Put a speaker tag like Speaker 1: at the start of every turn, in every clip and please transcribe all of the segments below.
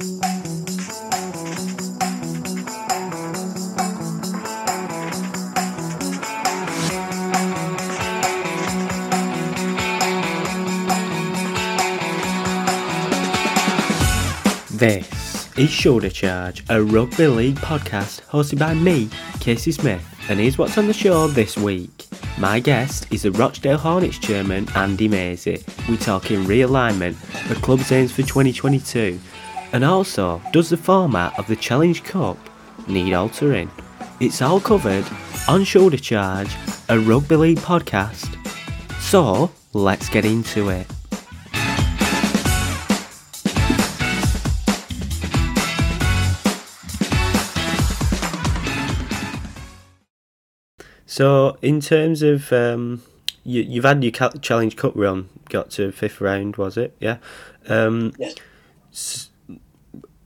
Speaker 1: This is Shoulder Charge, a rugby league podcast hosted by me, Casey Smith, and here's what's on the show this week. My guest is the Rochdale Hornets chairman Andy Mazey. We're talking realignment, the club's aims for 2022, and also does the format of the Challenge Cup need altering? It's all covered on Shoulder Charge, a rugby league podcast. So let's get into it. So, in terms of um, you, you've had your Challenge Cup run, got to fifth round, was it? Yeah. Um,
Speaker 2: Yes.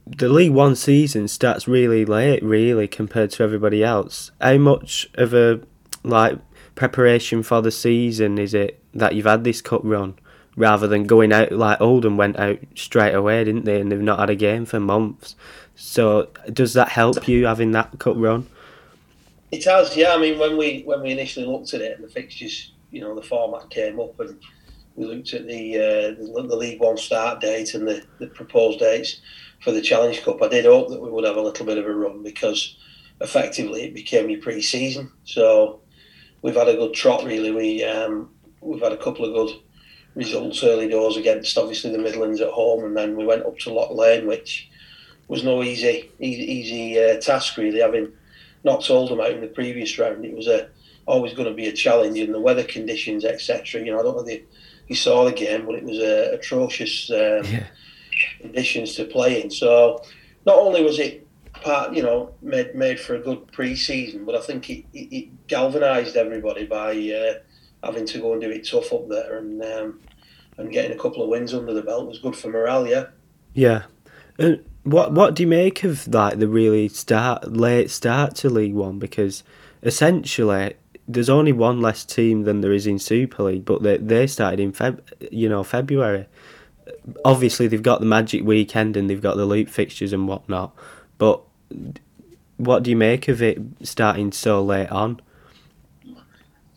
Speaker 1: The League One season starts really late, really, compared to everybody else. How much of a like preparation for the season is it that you've had this cup run, rather than going out like Oldham went out straight away, didn't they? And they've not had a game for months. So, does that help you having that cup run?
Speaker 2: It has, yeah. I mean, when we when we initially looked at it and the fixtures, you know, the format came up and we looked at the uh, the, the League One start date and the, the proposed dates for the Challenge Cup. I did hope that we would have a little bit of a run because effectively it became your pre-season. So we've had a good trot, really. We um, we've had a couple of good results early doors against obviously the Midlands at home, and then we went up to Lock Lane, which was no easy easy, easy uh, task really, having knocked Oldham out in the previous round. It was a always going to be a challenge in the weather conditions, etc. You know, I don't know if you saw the game, but it was uh, atrocious um,
Speaker 1: Yeah.
Speaker 2: Conditions to play in. So not only was it part, you know, made made for a good pre-season, but I think it, it, it galvanised everybody by uh, having to go and do it tough up there and um, and getting a couple of wins under the belt was good for morale. Yeah.
Speaker 1: Yeah. And what what do you make of like the really start late start to League One? Because essentially there's only one less team than there is in Super League, but they they started in Feb you know February. Obviously they've got the Magic Weekend and they've got the loop fixtures and whatnot. But what do you make of it starting so late on?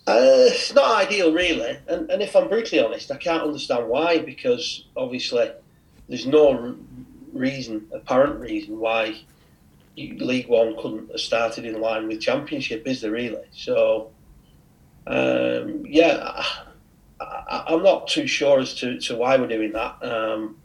Speaker 2: Uh, it's not ideal, really. And, and if I'm brutally honest, I can't understand why, because obviously there's no reason, apparent reason, why League One couldn't have started in line with Championship, is there really? So, um, yeah, I, I'm not too sure as to, to why we're doing that. Um,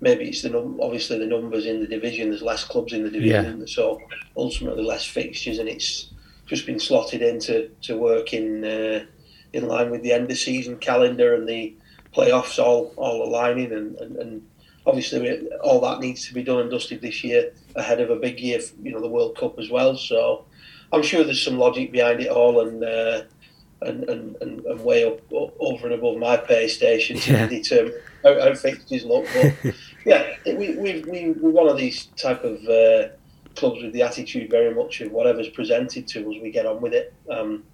Speaker 2: maybe it's the num- obviously the numbers in the division. There's less clubs in the division, so ultimately less fixtures, and it's just been slotted in to, to work in uh, in line with the end of season calendar and the playoffs all all aligning and, and, and obviously we, all that needs to be done and dusted this year ahead of a big year you know the World Cup as well so I'm sure there's some logic behind it all and uh, and, and, and, and way up, up over and above my pay station to
Speaker 1: Yeah.
Speaker 2: determine how, how fixtures look but yeah we, we, we, we're one of these type of uh, clubs with the attitude very much of whatever's presented to us, we get on with it. Um,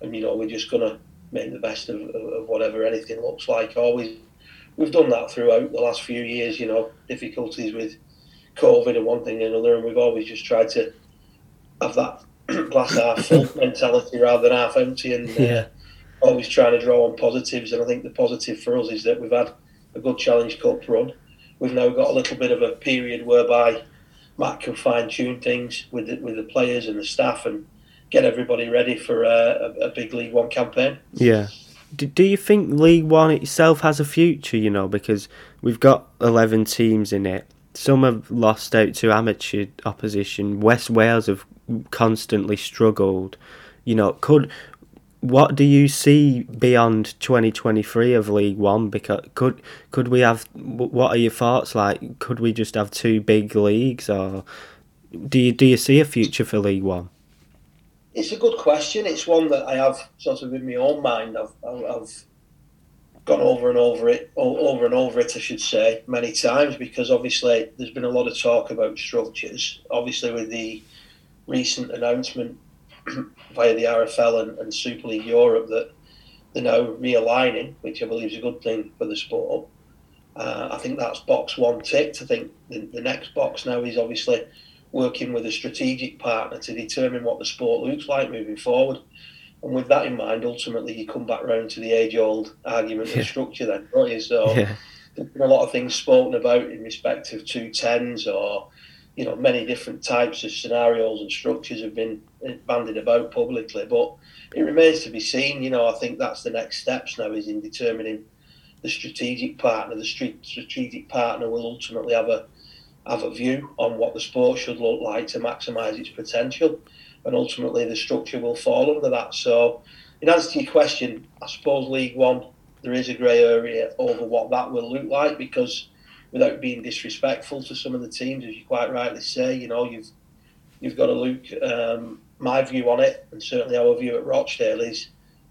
Speaker 2: and, you know, we're just going to make the best of, of, whatever anything looks like. Always, we've done that throughout the last few years, you know, difficulties with COVID and one thing and another, and we've always just tried to have that glass half full mentality rather than half empty and uh,
Speaker 1: Yeah.
Speaker 2: always trying to draw on positives. And I think the positive for us is that we've had a good Challenge Cup run. We've now got a little bit of a period whereby Matt can fine tune things with the, with the players and the staff and get everybody ready for a, a, big League One campaign.
Speaker 1: Yeah. Do, do you think League One itself has a future, you know, because we've got 11 teams in it. Some have lost out to amateur opposition. West Wales have constantly struggled. You know, could what do you see beyond 2023 of League One? Because could could we have? What are your thoughts? Like, could we just have two big leagues, or do you do you see a future for League One?
Speaker 2: It's a good question. It's one that I have sort of in my own mind. I've, I've, gone over and over it, over and over it, I should say, many times because obviously there's been a lot of talk about structures. Obviously, with the recent announcement via the RFL and, and Super League Europe that they're now realigning, which I believe is a good thing for the sport. Uh, I think that's box one ticked. I think the, the next box now is obviously working with a strategic partner to determine what the sport looks like moving forward. And with that in mind, ultimately you come back round to the age-old argument yeah. of structure, then, don't you? So yeah. there's been a lot of things spoken about in respect of two tens, or you know, many different types of scenarios and structures have been bandied about publicly. But it remains to be seen. You know, I think that's the next steps now is in determining the strategic partner. The strategic partner will ultimately have a have a view on what the sport should look like to maximise its potential, and ultimately the structure will fall under that. So, in answer to your question, I suppose League One there is a grey area over what that will look like because, without being disrespectful to some of the teams, as you quite rightly say, you know you've you've got to look. Um, my view on it, and certainly our view at Rochdale, is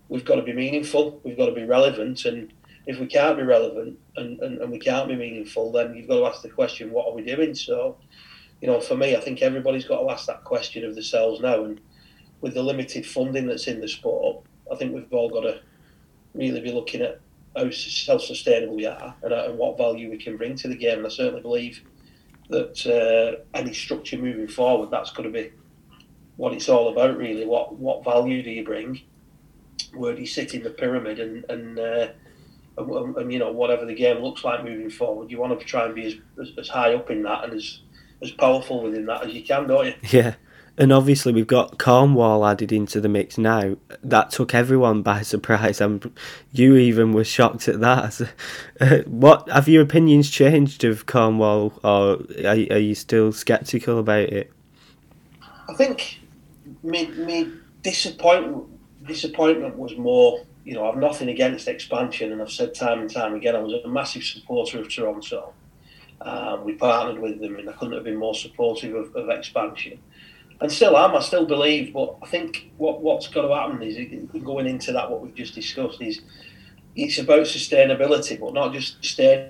Speaker 2: we've got to be meaningful, we've got to be relevant, and if we can't be relevant and, and, and we can't be meaningful, then you've got to ask the question, what are we doing? So, you know, for me, I think everybody's got to ask that question of themselves now. And with the limited funding that's in the sport, I think we've all got to really be looking at how self-sustainable we are and, and what value we can bring to the game. And I certainly believe that uh, any structure moving forward, that's going to be what it's all about, really. What what value do you bring? Where do you sit in the pyramid? And and, uh, and, and you know whatever the game looks like moving forward, you want to try and be as, as, as high up in that and as as powerful within that as you can, don't you?
Speaker 1: Yeah. And obviously, we've got Cornwall added into the mix now. That took everyone by surprise. and you even were shocked at that. What have your opinions changed of Cornwall, or are, are you still sceptical about it?
Speaker 2: I think me, me disappointment disappointment was more. You know, I've nothing against expansion, and I've said time and time again, I was a massive supporter of Toronto. Um, we partnered with them, and I couldn't have been more supportive of, of expansion and still am. I still believe, but I think what what's got to happen is going into that what we've just discussed is it's about sustainability, but not just sustain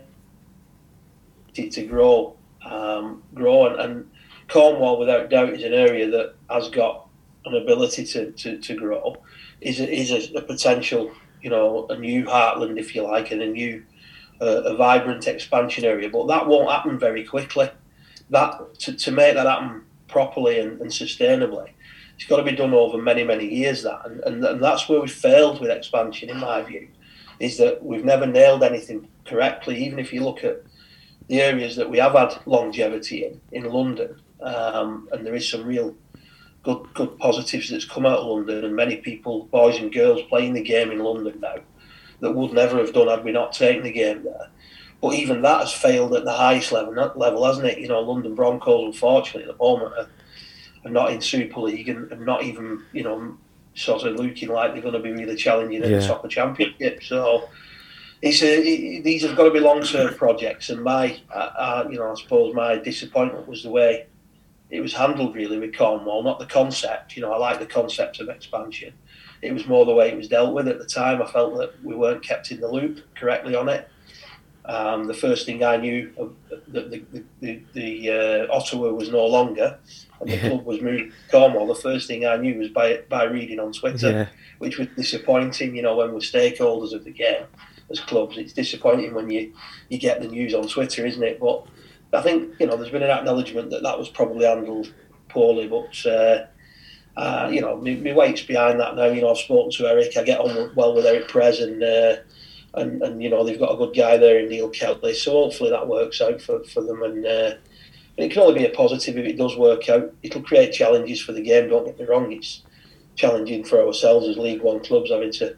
Speaker 2: to grow, um, grow, and, and, Cornwall, without doubt, is an area that has got an ability to, to, to grow. Is a, is a, a potential, you know, a new heartland, if you like, and a new, uh, a vibrant expansion area. But that won't happen very quickly. That to, to make that happen properly and, and sustainably. It's got to be done over many, many years. That and, and, and that's where we failed with expansion, in my view, is that we've never nailed anything correctly. Even if you look at the areas that we have had longevity in, in London, um, and there is some real good good positives that's come out of London, and many people, boys and girls, playing the game in London now that would never have done had we not taken the game there. But even that has failed at the highest level, level hasn't it? You know, London Broncos, unfortunately, at the moment, are, are not in Super League and, and, not even, you know, sort of looking like they're going to be really challenging at yeah. the top of Championship. So it's a, it, these have got to be long term projects. And my, uh, uh, you know, I suppose my disappointment was the way it was handled really with Cornwall, not the concept. You know, I like the concept of expansion. It was more the way it was dealt with at the time. I felt that we weren't kept in the loop correctly on it. Um, the first thing I knew that the, the, the, the uh, Ottawa was no longer and the yeah. club was moved to Cornwall, the first thing I knew was by by reading on Twitter, yeah. which was disappointing. You know, when we're stakeholders of the game as clubs, it's disappointing when you you get the news on Twitter, isn't it? But I think you know there's been an acknowledgement that that was probably handled poorly, but. Uh, uh, you know, my, my weight's behind that now. You know, I've spoken to Eric. I get on well with Eric Perez, and uh, and, and you know they've got a good guy there in Neil Kelly, so hopefully that works out for, for them. And, uh, it can only be a positive if it does work out. It'll create challenges for the game. Don't get me wrong; it's challenging for ourselves as League One clubs having to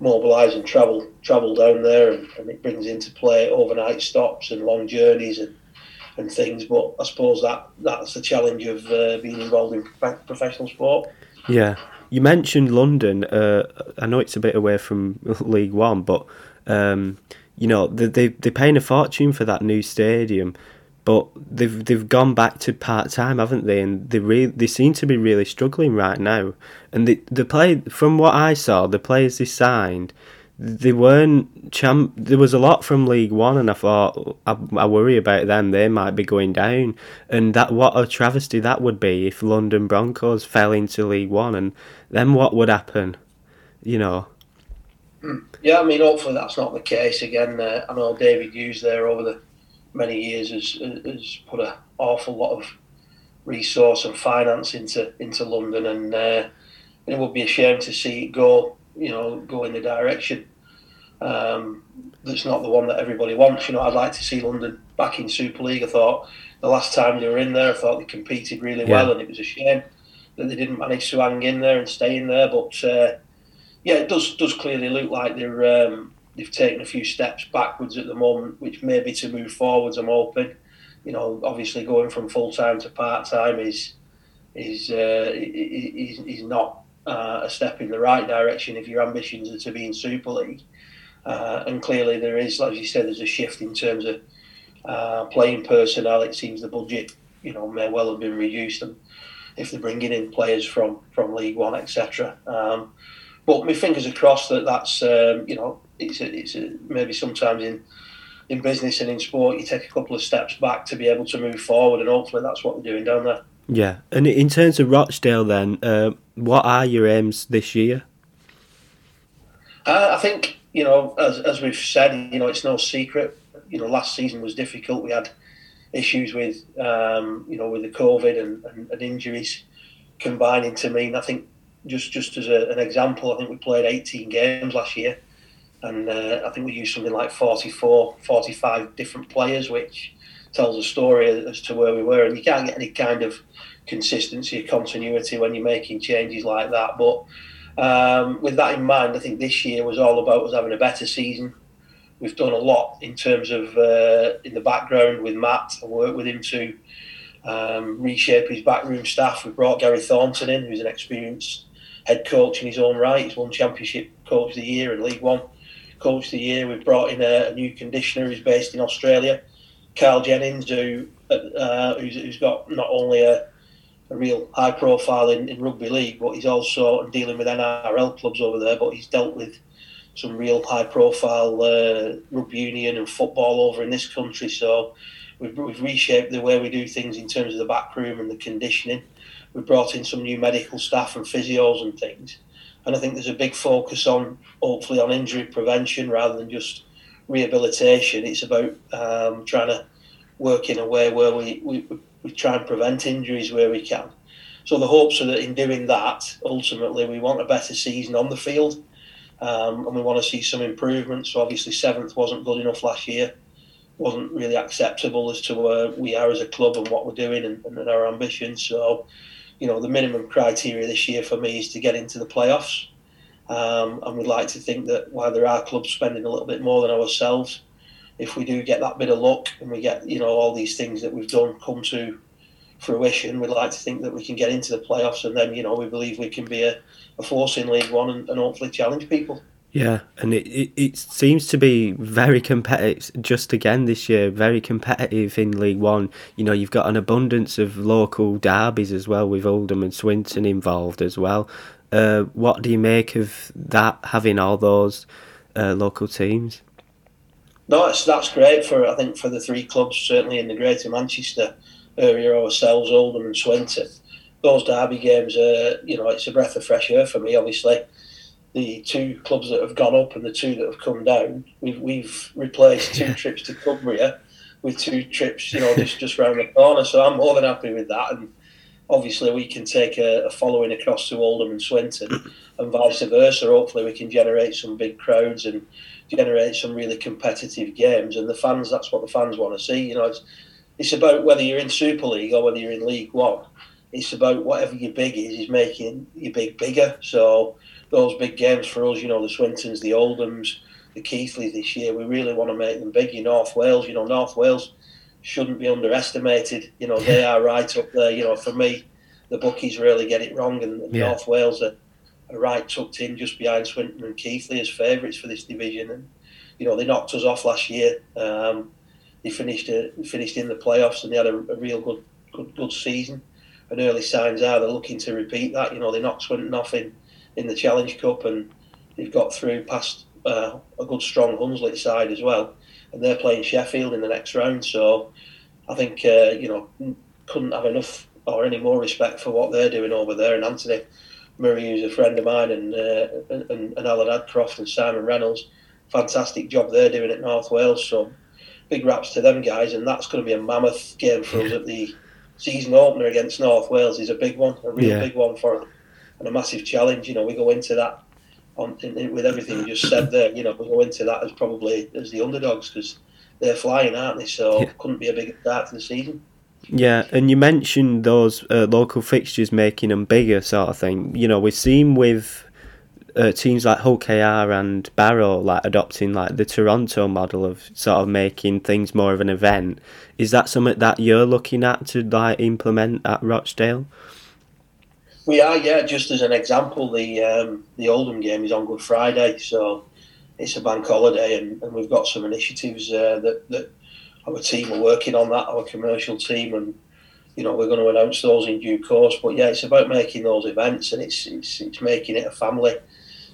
Speaker 2: mobilise and travel travel down there, and, and, it brings into play overnight stops and long journeys and and things. But I suppose that that's the challenge of uh, being involved in professional sport.
Speaker 1: Yeah, you mentioned London. Uh, I know it's a bit away from League One, but um, you know they, they they're paying a fortune for that new stadium. But they've they've gone back to part time, haven't they? And they re- they seem to be really struggling right now. And the the play from what I saw, the players they signed, they weren't champ. There was a lot from League One, and I thought I, I worry about them. They might be going down, and that what a travesty that would be if London Broncos fell into League One, and then what would happen? You know.
Speaker 2: Yeah, I mean, hopefully that's not the case again. Uh, I know David Hughes there over the many years has, has put an awful lot of resource and finance into into London, and uh, it would be a shame to see it go, you know, go in the direction um, that's not the one that everybody wants. You know, I'd like to see London back in Super League. I thought the last time they were in there, I thought they competed really yeah. well, and it was a shame that they didn't manage to hang in there and stay in there. But uh, yeah, it does does clearly look like they're um, they've taken a few steps backwards at the moment, which maybe to move forwards. I'm hoping. You know, obviously going from full time to part time is is uh, is, is not uh, a step in the right direction if your ambitions are to be in Super League. Uh, and clearly there is, like you said, there's a shift in terms of uh, playing personnel. It seems the budget, you know, may well have been reduced, and if they're bringing in players from from League One, etc. Um, but my fingers are crossed that that's um, you know it's a, it's a, maybe sometimes in in business and in sport you take a couple of steps back to be able to move forward, and hopefully that's what they're doing down there.
Speaker 1: Yeah, and in terms of Rochdale, then, uh, what are your aims this year?
Speaker 2: Uh, I think you know, as as we've said, you know, it's no secret. You know, last season was difficult. We had issues with um, you know with the COVID and, and, and, injuries combining to mean I think just just as a, an example, I think we played 18 games last year, and uh, I think we used something like 44, 45 different players, which tells a story as to where we were. And you can't get any kind of consistency or continuity when you're making changes like that. But um, with that in mind, I think this year was all about us having a better season. We've done a lot in terms of uh, in the background with Matt. I worked with him to um, reshape his backroom staff. We brought Gary Thornton in, who's an experienced head coach in his own right. He's won Championship Coach of the Year and League One Coach of the Year. We've brought in a, a new conditioner who's based in Australia, Carl Jennings, who uh, who's, who's got not only a a real high profile in, in rugby league, but he's also dealing with NRL clubs over there. But he's dealt with some real high profile uh, rugby union and football over in this country. So we've, we've reshaped the way we do things in terms of the back room and the conditioning. We've brought in some new medical staff and physios and things. And I think there's a big focus on hopefully on injury prevention rather than just rehabilitation. It's about um, trying to work in a way where we, we we try and prevent injuries where we can. So the hopes are that in doing that, ultimately, we want a better season on the field, um, and we want to see some improvements. So obviously, seventh wasn't good enough last year, wasn't really acceptable as to where we are as a club and what we're doing and, and our ambitions. So, you know, the minimum criteria this year for me is to get into the playoffs. Um, and we'd like to think that while there are clubs spending a little bit more than ourselves, if we do get that bit of luck and we get you know all these things that we've done come to fruition, we'd like to think that we can get into the playoffs and then you know we believe we can be a, a force in League One and, and hopefully challenge people.
Speaker 1: Yeah, and it, it, it seems to be very competitive just again this year, very competitive in League One. You know, you've got an abundance of local derbies as well with Oldham and Swinton involved as well. Uh, what do you make of that, having all those uh, local teams?
Speaker 2: No, that's that's great for I think for the three clubs certainly in the Greater Manchester area ourselves, Oldham and Swinton. Those derby games, are, you know, it's a breath of fresh air for me. Obviously, the two clubs that have gone up and the two that have come down, we've we've replaced two trips to Cumbria with two trips, you know, just just round the corner. So I'm more than happy with that. And obviously, we can take a, a following across to Oldham and Swinton, and vice versa. Hopefully, we can generate some big crowds and generate some really competitive games. And the fans, that's what the fans want to see. You know, it's, it's about whether you're in Super League or whether you're in League One. It's about whatever your big is, is making your big bigger. So those big games for us, you know, the Swintons, the Oldhams, the Keighleys this year, we really want to make them big. In North Wales, you know, North Wales shouldn't be underestimated. You know, they are right up there. You know, for me, the bookies really get it wrong, and, and yeah. North Wales are right tucked in just behind Swinton and Keighley as favourites for this division. And you know they knocked us off last year. Um, they finished uh, finished in the playoffs and they had a, a, real good good good season. And early signs are they're looking to repeat that. You know they knocked Swinton off in, in the Challenge Cup and they've got through past uh, a good strong Hunslet side as well. And they're playing Sheffield in the next round. So I think uh, you know couldn't have enough or any more respect for what they're doing over there. And Anthony Murray, who's a friend of mine, and uh, and, and Alan Adcroft and Simon Reynolds. Fantastic job they're doing at North Wales. So big raps to them guys, and that's going to be a mammoth game for us at the season opener against North Wales. Is a big one, a real yeah. big one for them, and a massive challenge. You know, we go into that on in, with everything you just said there. You know, we go into that as probably as the underdogs because they're flying, aren't they? So yeah. couldn't be a bigger start to the season.
Speaker 1: Yeah, and you mentioned those uh, local fixtures making them bigger, sort of thing. You know, we've seen with uh, teams like Hull KR and Barrow like adopting like the Toronto model of sort of making things more of an event. Is that something that you're looking at to like implement at Rochdale?
Speaker 2: We are, yeah. Just as an example, the um, the Oldham game is on Good Friday, so it's a bank holiday, and, and we've got some initiatives uh, that that our team are working on that, our commercial team, and you know we're going to announce those in due course. But yeah, it's about making those events, and it's it's, it's making it a family,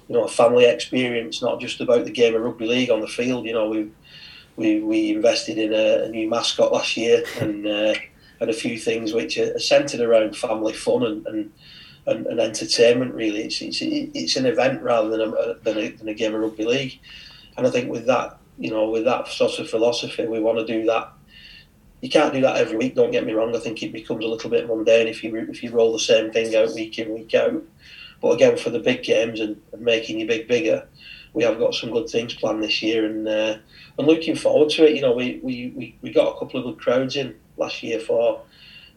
Speaker 2: you know, a family experience, not just about the game of rugby league on the field. You know, we we we invested in a, a new mascot last year, and uh, and a few things which are centered around family fun and. and and, and entertainment really it's, it's it's an event rather than a, than a, than a game of rugby league and I think with that you know, with that sort of philosophy, we want to do that. You can't do that every week. Don't get me wrong. I think it becomes a little bit mundane if you if you roll the same thing out week in week out. But again, for the big games and, and making your big bigger, we have got some good things planned this year, and uh, I'm looking forward to it. You know, we, we, we, we got a couple of good crowds in last year for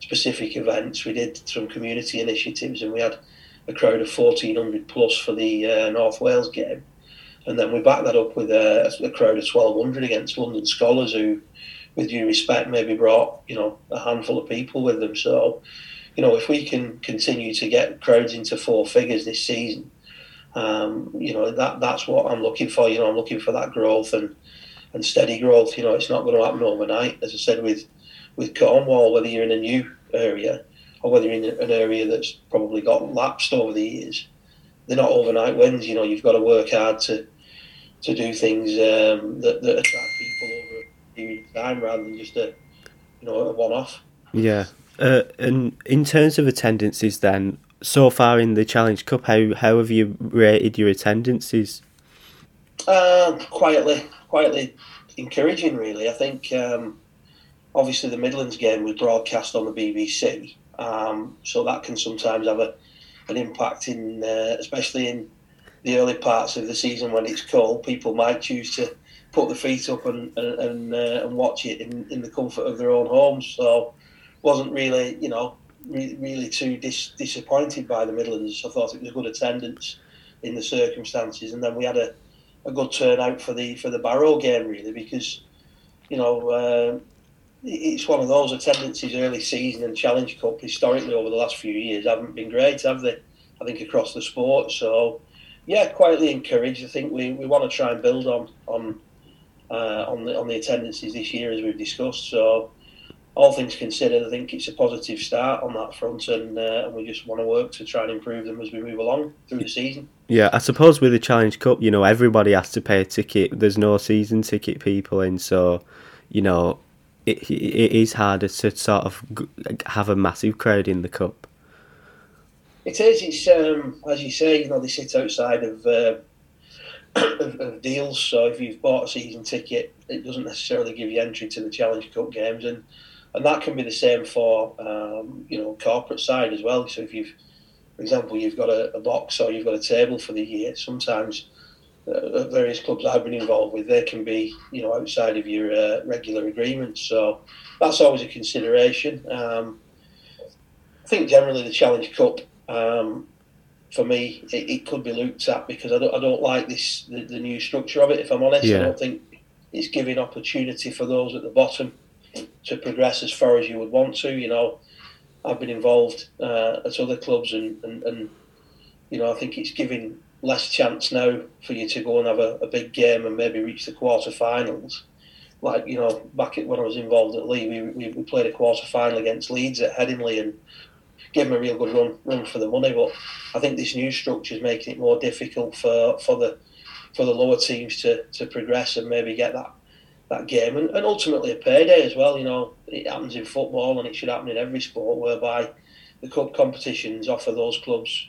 Speaker 2: specific events. We did some community initiatives, and we had a crowd of 1,400 plus for the uh, North Wales game and then we back that up with a, a crowd of 1,200 against London Skolars, who, with due respect, maybe brought you know a handful of people with them. So, you know, if we can continue to get crowds into four figures this season, um, you know that that's what I'm looking for. You know, I'm looking for that growth and and steady growth. You know, it's not going to happen overnight. As I said with with Cornwall, whether you're in a new area or whether you're in an area that's probably got lapsed over the years, they're not overnight wins. You know, you've got to work hard to to do things um, that, that attract people over a period of time rather than just a you know a one off.
Speaker 1: Yeah, uh, and in terms of attendances, then so far in the Challenge Cup, how how have you rated your attendances?
Speaker 2: Uh, quietly, quietly encouraging. Really, I think um, obviously the Midlands game was broadcast on the BBC, um, so that can sometimes have a an impact in, uh, especially in the early parts of the season when it's cold, people might choose to put the feet up and and uh, and watch it in, in the comfort of their own homes. So wasn't really you know really, really too dis- disappointed by the Midlands. I thought it was good attendance in the circumstances, and then we had a, a good turnout for the for the Barrow game really because you know. Uh, it's one of those attendances early season and Challenge Cup historically over the last few years haven't been great, have they? I think across the sport. So yeah, quietly encouraged. I think we, we want to try and build on on uh, on the on the attendances this year as we've discussed. So all things considered, I think it's a positive start on that front, and, uh, we just want to work to try and improve them as we move along through the season.
Speaker 1: Yeah, I suppose with the Challenge Cup, you know, everybody has to pay a ticket. There's no season ticket people in, so you know, it it is harder to sort of have a massive crowd in the cup.
Speaker 2: It is. It's um, as you say. You know, they sit outside of, uh, of, of deals. So if you've bought a season ticket, it doesn't necessarily give you entry to the Challenge Cup games, and and that can be the same for um, you know corporate side as well. So if you've, for example, you've got a, a box or you've got a table for the year, sometimes uh, various clubs I've been involved with, they can be you know outside of your uh, regular agreements. So that's always a consideration. Um, I think generally the Challenge Cup um, for me, it, it, could be looked at because I don't, I don't like this the, the new structure of it. If I'm honest, yeah. I don't think it's giving opportunity for those at the bottom to progress as far as you would want to. You know, I've been involved uh, at other clubs, and, and, and you know, I think it's giving less chance now for you to go and have a, a big game and maybe reach the quarter-finals. Like you know, back when I was involved at Leigh, we, we, we played a quarter final against Leeds at Headingley, and give them a real good run run for the money. But I think this new structure is making it more difficult for, for the for the lower teams to, to progress and maybe get that that game and, and ultimately a payday as well. You know, it happens in football and it should happen in every sport whereby the cup competitions offer those clubs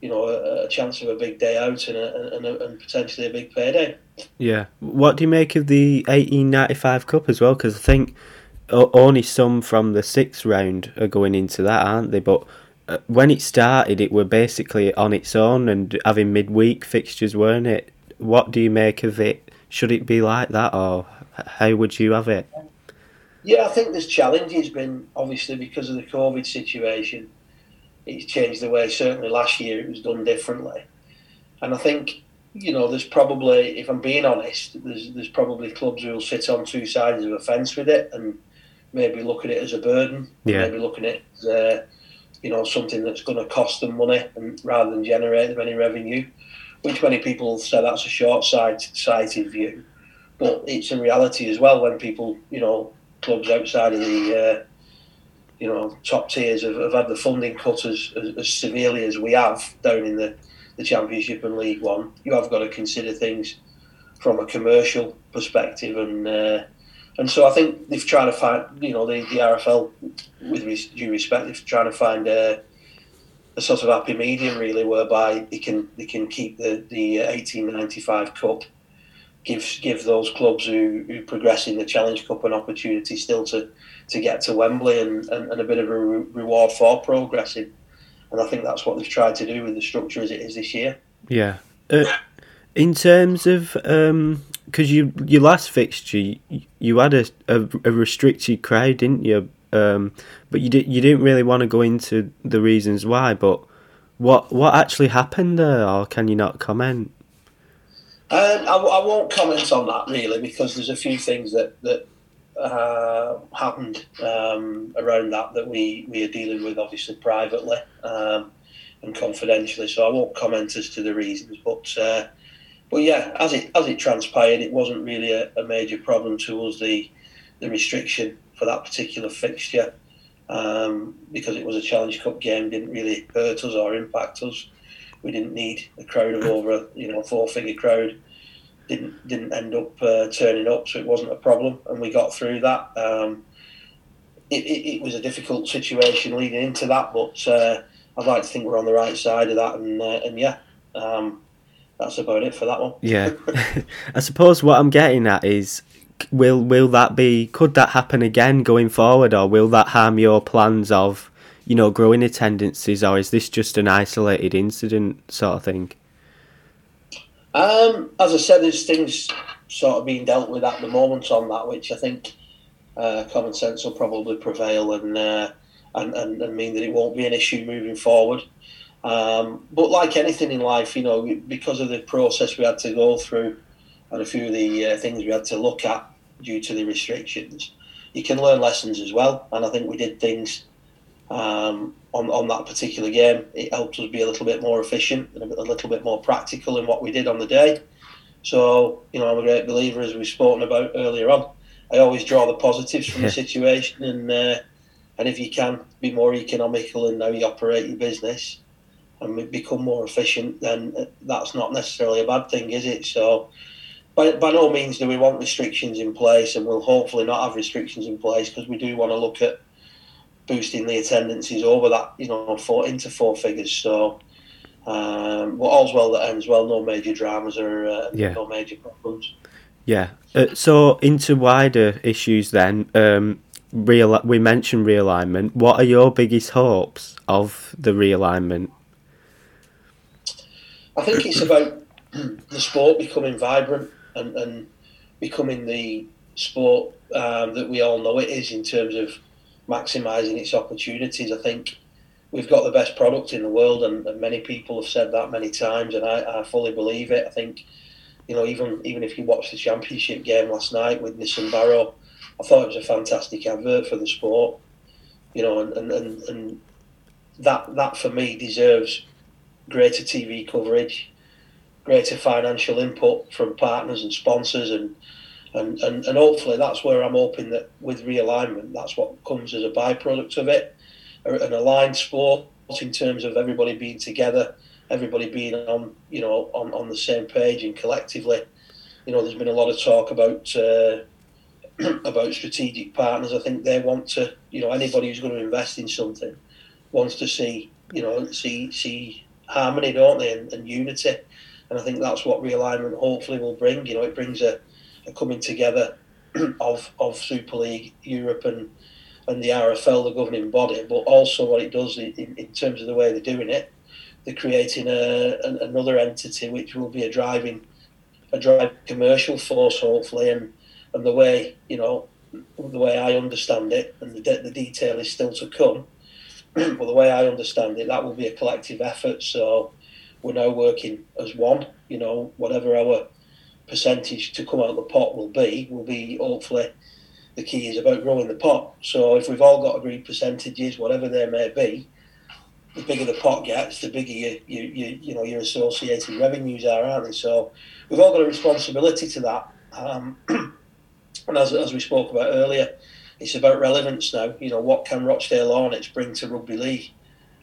Speaker 2: you know, a, a chance of a big day out and, a, and, a, and potentially a big payday.
Speaker 1: Yeah. What do you make of the 1895 Cup as well? Because I think only some from the sixth round are going into that, aren't they? But uh, when it started, it were basically on its own and having midweek fixtures, weren't it? What do you make of it? Should it be like that, or how would you have it?
Speaker 2: Yeah, I think this challenge has been obviously because of the COVID situation it's changed the way. Certainly last year it was done differently, and I think you know there's probably, if I'm being honest, there's there's probably clubs who will sit on two sides of a fence with it and maybe look at it as a burden.
Speaker 1: Yeah.
Speaker 2: Maybe looking at it as, uh, you know something that's going to cost them money and rather than generate them any revenue, which many people say that's a short-sighted view, but it's a reality as well when people you know clubs outside of the uh, you know, top tiers have, have had the funding cut as, as, as, severely as we have down in the, the Championship and League One, you have got to consider things from a commercial perspective, and uh, and so I think they've tried to find, you know, the, the RFL, with due respect, they've trying to find a, a sort of happy medium really, whereby they can they can keep the the 1895 Cup give give those clubs who, who progress in the Challenge Cup an opportunity still to, to get to Wembley and, and, and a bit of a re- reward for progressing. And I think that's what they've tried to do with the structure as it is this year.
Speaker 1: Yeah. Uh, in terms of, because um, you your last fixture, you, you had a, a, a, restricted crowd, didn't you? Um, but you did you didn't really want to go into the reasons why. But what what actually happened there, or can you not comment?
Speaker 2: Um, I, I, won't comment on that really because there's a few things that that uh, happened um, around that that we, we are dealing with obviously privately um, and confidentially. So I won't comment as to the reasons, but uh, but yeah, as it as it transpired, it wasn't really a, a major problem to us the the restriction for that particular fixture um, because it was a Challenge Cup game didn't really hurt us or impact us we didn't need a crowd of over you know four figure crowd. Didn't didn't end up uh, turning up, so it wasn't a problem, and we got through that. Um, it, it, it, was a difficult situation leading into that, but uh, I'd like to think we're on the right side of that, and uh, and yeah, um, that's about it for that one.
Speaker 1: Yeah, I suppose what I'm getting at is will will that be could that happen again going forward or will that harm your plans of you know, growing attendances, or is this just an isolated incident sort of thing?
Speaker 2: Um, as I said, there's things sort of being dealt with at the moment on that, which I think uh, common sense will probably prevail and, uh, and, and and mean that it won't be an issue moving forward. Um, but like anything in life, you know, because of the process we had to go through and a few of the uh, things we had to look at due to the restrictions, you can learn lessons as well. And I think we did things um, on, on that particular game. It helped us be a little bit more efficient and a, little bit more practical in what we did on the day. So, you know, I'm a great believer, as we've spoken about earlier on. I always draw the positives from the situation, and uh, and if you can be more economical in how you operate your business and we become more efficient, then uh, that's not necessarily a bad thing, is it? So, by, by no means do we want restrictions in place, and we'll hopefully not have restrictions in place because we do want to look at boosting the attendances over that, you know, four into four figures. So, um, but all's well that ends well. No major dramas or uh, yeah. no major problems.
Speaker 1: Yeah. Uh, so into wider issues then. Um, real we mentioned realignment. What are your biggest hopes of the realignment?
Speaker 2: I think it's about the sport becoming vibrant and, and becoming the sport um, that we all know it is in terms of maximising its opportunities. I think we've got the best product in the world, and, and many people have said that many times, and I, I, fully believe it. I think, you know, even even if you watch the championship game last night with Nissan Barrow, I thought it was a fantastic advert for the sport. You know, and, and, and, and that that for me deserves greater TV coverage, greater financial input from partners and sponsors, and and, and, and hopefully that's where I'm hoping that with realignment, that's what comes as a byproduct of it, an aligned sport in terms of everybody being together, everybody being on you know on, on the same page and collectively. You know, there's been a lot of talk about uh, about strategic partners. I think they want to, you know, anybody who's going to invest in something wants to see, you know, see see harmony, don't they, and, and unity. And I think that's what realignment hopefully will bring. You know, it brings a, a coming together of of Super League Europe and and the RFL, the governing body, but also what it does in, in terms of the way they're doing it, they're creating a, an, another entity which will be a driving a driving commercial force hopefully, and and the way you know the way I understand it, and the, the detail is still to come. But the way I understand it, that will be a collective effort. So we're now working as one. You know, whatever our percentage to come out of the pot will be, will be hopefully the key is about growing the pot. So if we've all got agreed percentages, whatever they may be, the bigger the pot gets, the bigger you you, you, you know your associated revenues are, aren't they? So we've all got a responsibility to that. Um, and as, as we spoke about earlier, it's about relevance now. You know, what can Rochdale Hornets bring to rugby league?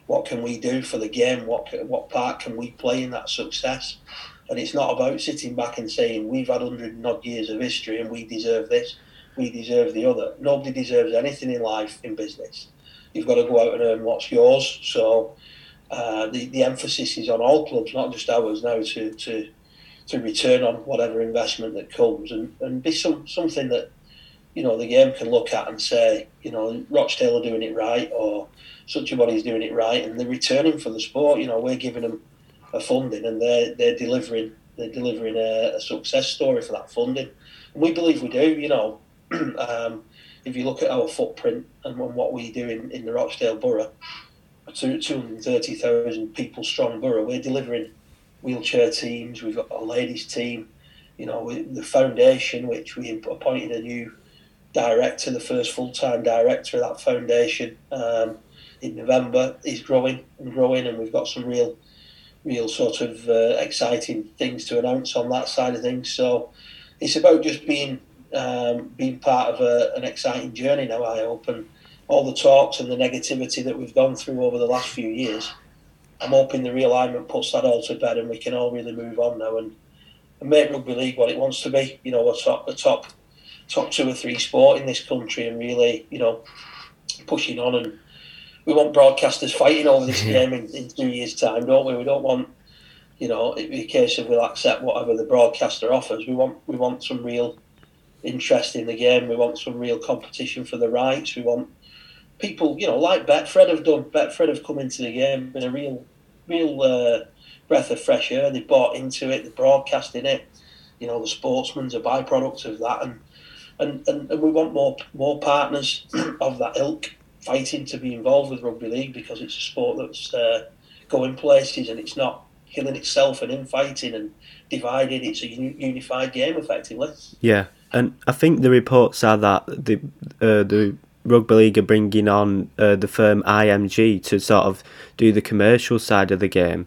Speaker 2: What can we do for the game? What what part can we play in that success? And it's not about sitting back and saying we've had hundred and odd years of history and we deserve this, we deserve the other. Nobody deserves anything in life in business. You've got to go out and earn what's yours. So uh, the the emphasis is on all clubs, not just ours now, to to to return on whatever investment that comes and, and be some something that you know the game can look at and say, you know, Rochdale are doing it right or such a body's doing it right, and they're returning for the sport. You know, we're giving them a funding, and they're they're delivering they're delivering a, a success story for that funding, and we believe we do. You know, um, if you look at our footprint and what we do in, in the Rochdale borough, a two hundred thirty thousand people strong borough, we're delivering wheelchair teams. We've got a ladies team. You know, the foundation, which we appointed a new director, the first full time director of that foundation um, in November, is growing and growing, and we've got some real, real sort of uh, exciting things to announce on that side of things. So it's about just being um, being part of a, an exciting journey now. I hope, and all the talks and the negativity that we've gone through over the last few years. I'm hoping the realignment puts that all to bed and we can all really move on now and, and make rugby league what it wants to be. You know, a top, a top top two or three sport in this country and really, you know, pushing on. And we want broadcasters fighting over this game in, in two years' time, don't we? We don't want, you know, it be a case of we'll accept whatever the broadcaster offers. We want we want some real interest in the game. We want some real competition for the rights. We want people, you know, like Betfred have done. Betfred have come into the game in a real, real uh, breath of fresh air. They bought into it. They're broadcasting it. You know, the sportsman's a byproduct of that, and and, and, and we want more more partners of that ilk fighting to be involved with rugby league because it's a sport that's uh, going places and it's not killing itself and infighting and divided. It's a unified game, effectively.
Speaker 1: Yeah, and I think the reports are that the uh, the rugby league are bringing on uh, the firm IMG to sort of do the commercial side of the game.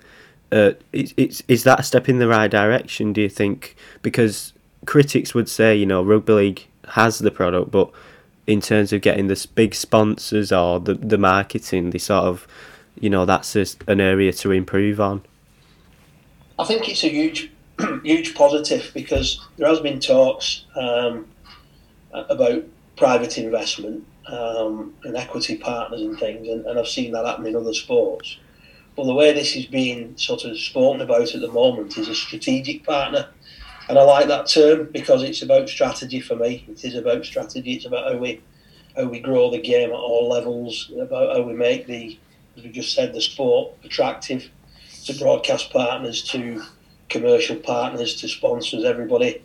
Speaker 1: Uh, is that a step in the right direction? Do you think? Because critics would say, you know, rugby league has the product, but in terms of getting the big sponsors or the the marketing, they sort of, you know, that's just an area to improve on.
Speaker 2: I think it's a huge, huge positive because there has been talks um, about private investment um, and equity partners and things, and, and I've seen that happen in other sports. But the way this is being sort of spoken about at the moment is a strategic partner and I like that term because it's about strategy for me. It is about strategy. It's about how we how we grow the game at all levels. About how we make the, as we just said, the sport attractive to broadcast partners, to commercial partners, to sponsors, everybody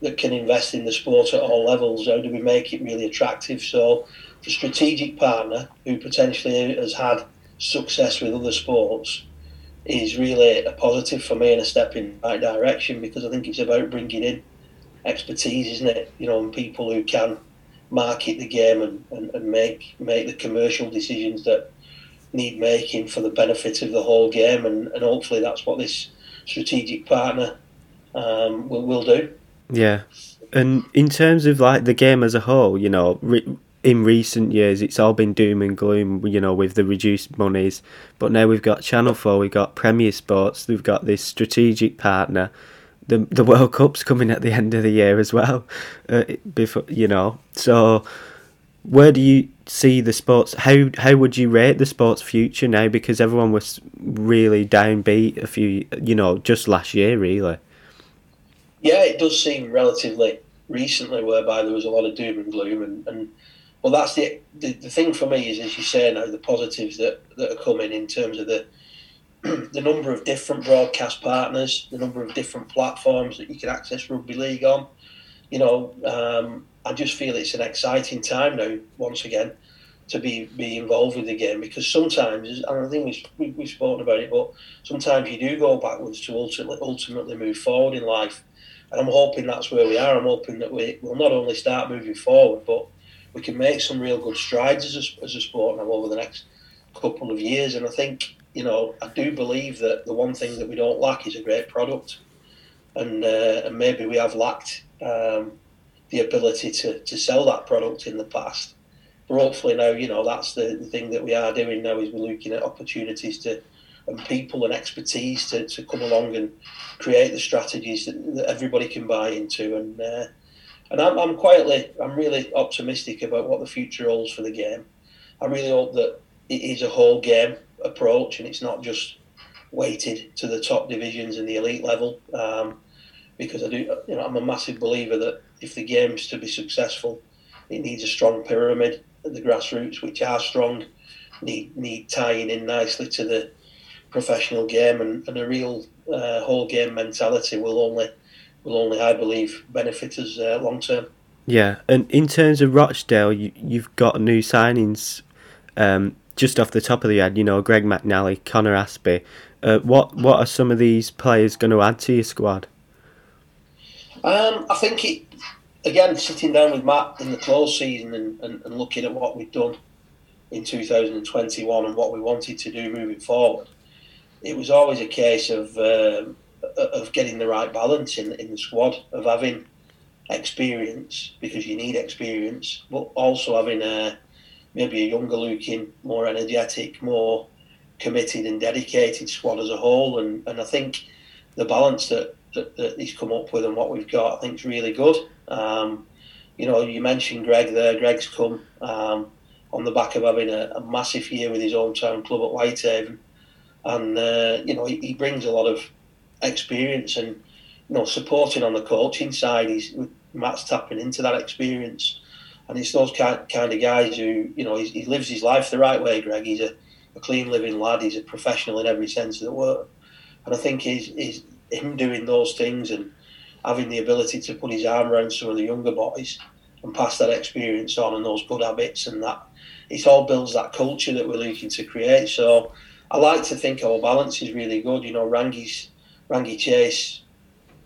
Speaker 2: that can invest in the sport at all levels. How do we make it really attractive? So, for strategic partner who potentially has had success with other sports is really a positive for me and a step in the right direction because I think it's about bringing in expertise, isn't it? You know, and people who can market the game and, and, and make make the commercial decisions that need making for the benefit of the whole game, and, and hopefully that's what this strategic partner um, will will do.
Speaker 1: Yeah, and in terms of like the game as a whole, you know, re- in recent years it's all been doom and gloom, you know, with the reduced monies. But now we've got Channel Four, we've got Premier Sports, we've got this strategic partner. The the World Cup's coming at the end of the year as well, uh, before you know. So where do you see the sports? How how would you rate the sports future now? Because everyone was really downbeat a few, you know, just last year, really.
Speaker 2: Yeah, it does seem relatively recently whereby there was a lot of doom and gloom, and, and well, that's the, the the thing for me is, as you say now, the positives that that are coming in terms of the the number of different broadcast partners, the number of different platforms that you can access rugby league on. You know, um, I just feel it's an exciting time now. Once again, to be be involved with the game because sometimes, and I think we've, we, we've spoken about it, but sometimes you do go backwards to ultimately ultimately move forward in life. And I'm hoping that's where we are. I'm hoping that we will not only start moving forward, but we can make some real good strides as a, as a sport now over the next couple of years. And I think, you know, I do believe that the one thing that we don't lack is a great product. And, uh, and maybe we have lacked um, the ability to, to sell that product in the past. But hopefully now, you know, that's the, the thing that we are doing now is we're looking at opportunities to and people and expertise to, to come along and create the strategies that, that everybody can buy into. And uh, and I'm, I'm quietly, I'm really optimistic about what the future holds for the game. I really hope that it is a whole game approach and it's not just weighted to the top divisions and the elite level. Um, because I do, you know, I'm a massive believer that if the game's to be successful, it needs a strong pyramid at the grassroots, which are strong, need need tying in nicely to the professional game, and, and a real uh, whole game mentality will only will only, I believe, benefit us uh, long term.
Speaker 1: Yeah, and in terms of Rochdale, you, you've got new signings. Um, just off the top of the head, you know, Greg McNally, Connor Aspey. Uh, what what are some of these players going to add to your squad?
Speaker 2: Um, I think it again sitting down with Matt in the close season and, and, and, looking at what we've done in 2021 and what we wanted to do moving forward. It was always a case of um, of getting the right balance in in the squad of having experience because you need experience, but also having a maybe a younger looking, more energetic, more committed and dedicated squad as a whole. And, and I think the balance that that, that he's come up with and what we've got, I think, is really good. Um, you know, you mentioned Greg there. Greg's come um, on the back of having a, a, massive year with his hometown club at Whitehaven, and uh, you know he, he, brings a lot of experience and you know supporting on the coaching side. He's Matt's tapping into that experience, and it's those kind, kind of guys who you know he lives his life the right way. Greg, he's a, a clean living lad. He's a professional in every sense of the word, and I think he's, he's him doing those things and having the ability to put his arm around some of the younger boys and pass that experience on and those good habits and that it all builds that culture that we're looking to create. So I like to think our balance is really good. You know, Rangi's Rangi Chase.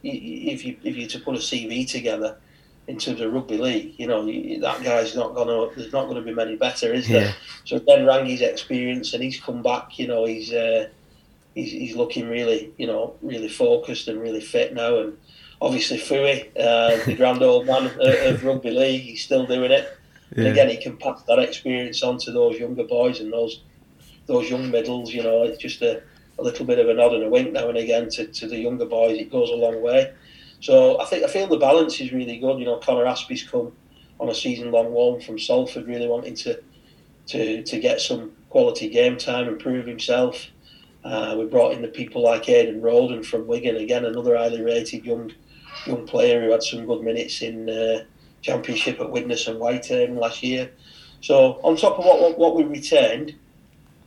Speaker 2: If you if you to put a CV together in terms of rugby league, you know that guy's not gonna. There's not going to be many better, is there? Yeah. So then Rangi's experience and he's come back. You know, he's. Uh, he's, he's looking really, you know, really focused and really fit now. And obviously, Fui, uh, the grand old man of, of, rugby league, he's still doing it. Yeah. And again, he can pass that experience on to those younger boys and those those young middles. You know, it's just a, a little bit of a nod and a wink now and again to, to the younger boys. It goes a long way. So I think I feel the balance is really good. You know, Connor Aspey's come on a season long loan from Salford, really wanting to to to get some quality game time and prove himself. Uh, we brought in the people like Aidan Roden from Wigan, again another highly rated young young player who had some good minutes in uh, Championship at Widnes and Whitehaven last year. So on top of what what, what we retained,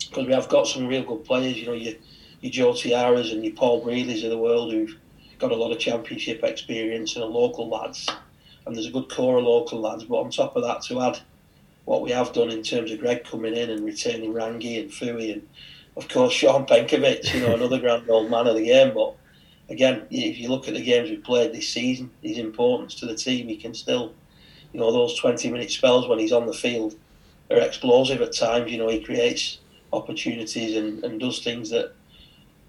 Speaker 2: because we have got some real good players, you know, your, your Joe Tairas and your Paul Breedleys of the world who've got a lot of Championship experience and are local lads, and there's a good core of local lads. But on top of that, to add what we have done in terms of Greg coming in and retaining Rangi and Fui and of course, Sean Penkywicz, you know, another grand old man of the game. But again, if you look at the games we've played this season, his importance to the team, he can still, you know, those 20 minute spells when he's on the field are explosive at times. You know, he creates opportunities and, and does things that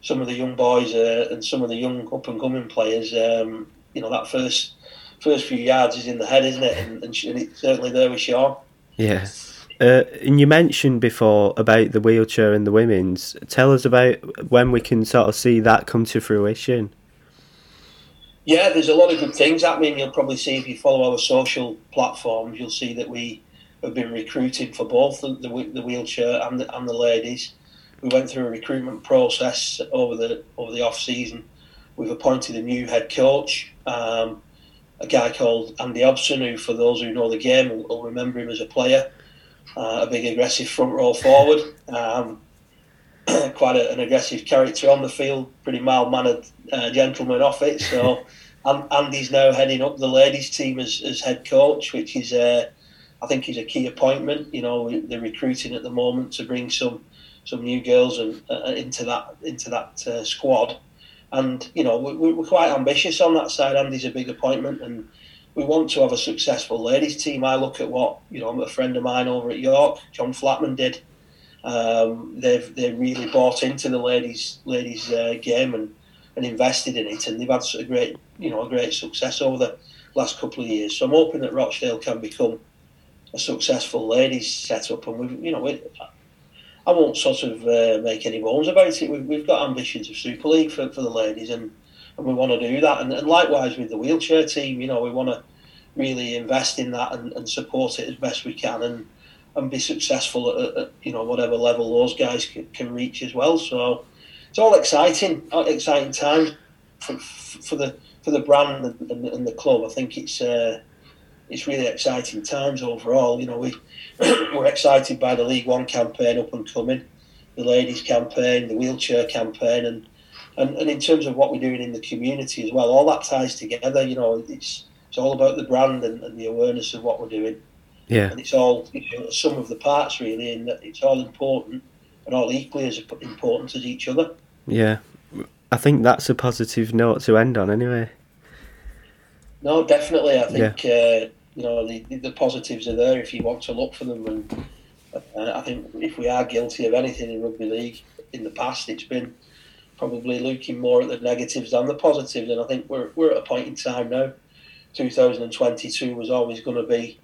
Speaker 2: some of the young boys uh, and some of the young up and coming players, um, you know, that first first few yards is in the head, isn't it? And, and, and it's certainly there with Sean.
Speaker 1: Yeah. Uh, and you mentioned before about the wheelchair and the women's. Tell us about when we can sort of see that come to fruition.
Speaker 2: Yeah, there's a lot of good things happening. You'll probably see if you follow our social platforms, you'll see that we have been recruiting for both the, the, the wheelchair and the, and the ladies. We went through a recruitment process over the over the off season. We've appointed a new head coach, um, a guy called Andy Hobson, who, for those who know the game, will, will remember him as a player, uh, a big aggressive front row forward, um, quite a, an aggressive character on the field, pretty mild mannered uh, gentleman off it. So. Andy's now heading up the ladies' team as, as head coach, which is, uh, I think, is a key appointment. You know, they're recruiting at the moment to bring some some new girls and uh, into that into that uh, squad. And you know, we, we're quite ambitious on that side. Andy's a big appointment, and we want to have a successful ladies' team. I look at what you know, a friend of mine over at York, John Flatman, did. Um, they've they really bought into the ladies ladies uh, game and and invested in it, and they've had a great, you know, a great success over the last couple of years. So I'm hoping that Rochdale can become a successful ladies setup, and we, you know, we, I won't sort of uh, make any bones about it. We've, we've got ambitions of Super League for, for the ladies, and, and we want to do that. And, and likewise with the wheelchair team, you know, we want to really invest in that and, and support it as best we can, and and be successful at, at you know whatever level those guys can, can reach as well. So it's all exciting, exciting times for, for the for the brand and, and, the club. I think it's uh, it's really exciting times overall. You know, we we're excited by the League One campaign up and coming, the ladies campaign, the wheelchair campaign, and and, and in terms of what we're doing in the community as well, all that ties together. You know, it's it's all about the brand and, and the awareness of what we're doing.
Speaker 1: Yeah,
Speaker 2: and it's all you know, some of the parts really, and it's all important and all equally as important as each other.
Speaker 1: Yeah, I think that's a positive note to end on, anyway.
Speaker 2: No, definitely. I think yeah. uh, you know the, the positives are there if you want to look for them, and uh, I think if we are guilty of anything in rugby league in the past, it's been probably looking more at the negatives than the positives, and I think we're we're at a point in time now. 2022 was always going to be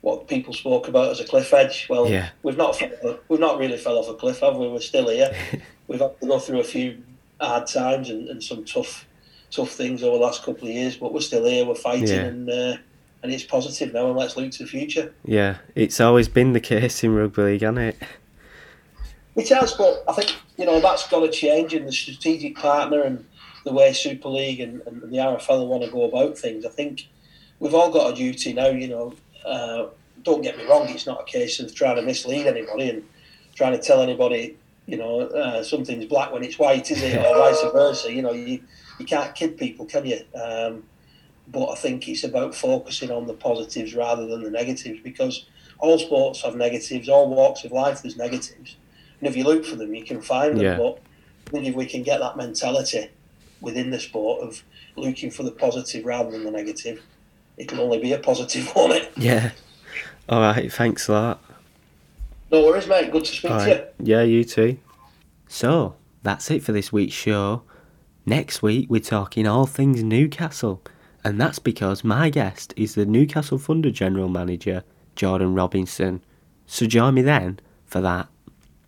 Speaker 2: what people spoke about as a cliff edge. Well,
Speaker 1: yeah.
Speaker 2: we've not we've not really fell off a cliff, have we? We're still here. we've had to go through a few hard times and, and some tough tough things over the last couple of years, but we're still here. We're fighting, yeah. and uh, and it's positive now. And let's look to the future.
Speaker 1: Yeah, it's always been the case in rugby league, hasn't it?
Speaker 2: It has, but I think you know that's got to change in the strategic partner and the way Super League and, and the RFL want to go about things. I think we've all got a duty now. You know, uh, don't get me wrong, it's not a case of trying to mislead anybody and trying to tell anybody, you know, uh, something's black when it's white, is it, or vice versa. You know, you, you can't kid people, can you? Um, but I think it's about focusing on the positives rather than the negatives because all sports have negatives, all walks of life there's negatives. And if you look for them, you can find them. Yeah. But I think if we can get that mentality within the sport of looking for the positive rather than the negative, it can only be a positive, won't it?
Speaker 1: Yeah. All right. Thanks a lot.
Speaker 2: No worries, mate. Good to speak to you.
Speaker 1: Yeah, you too. So that's it for this week's show. Next week we're talking all things Newcastle, and that's because my guest is the Newcastle Thunder general manager, Jordan Robinson. So join me then for that.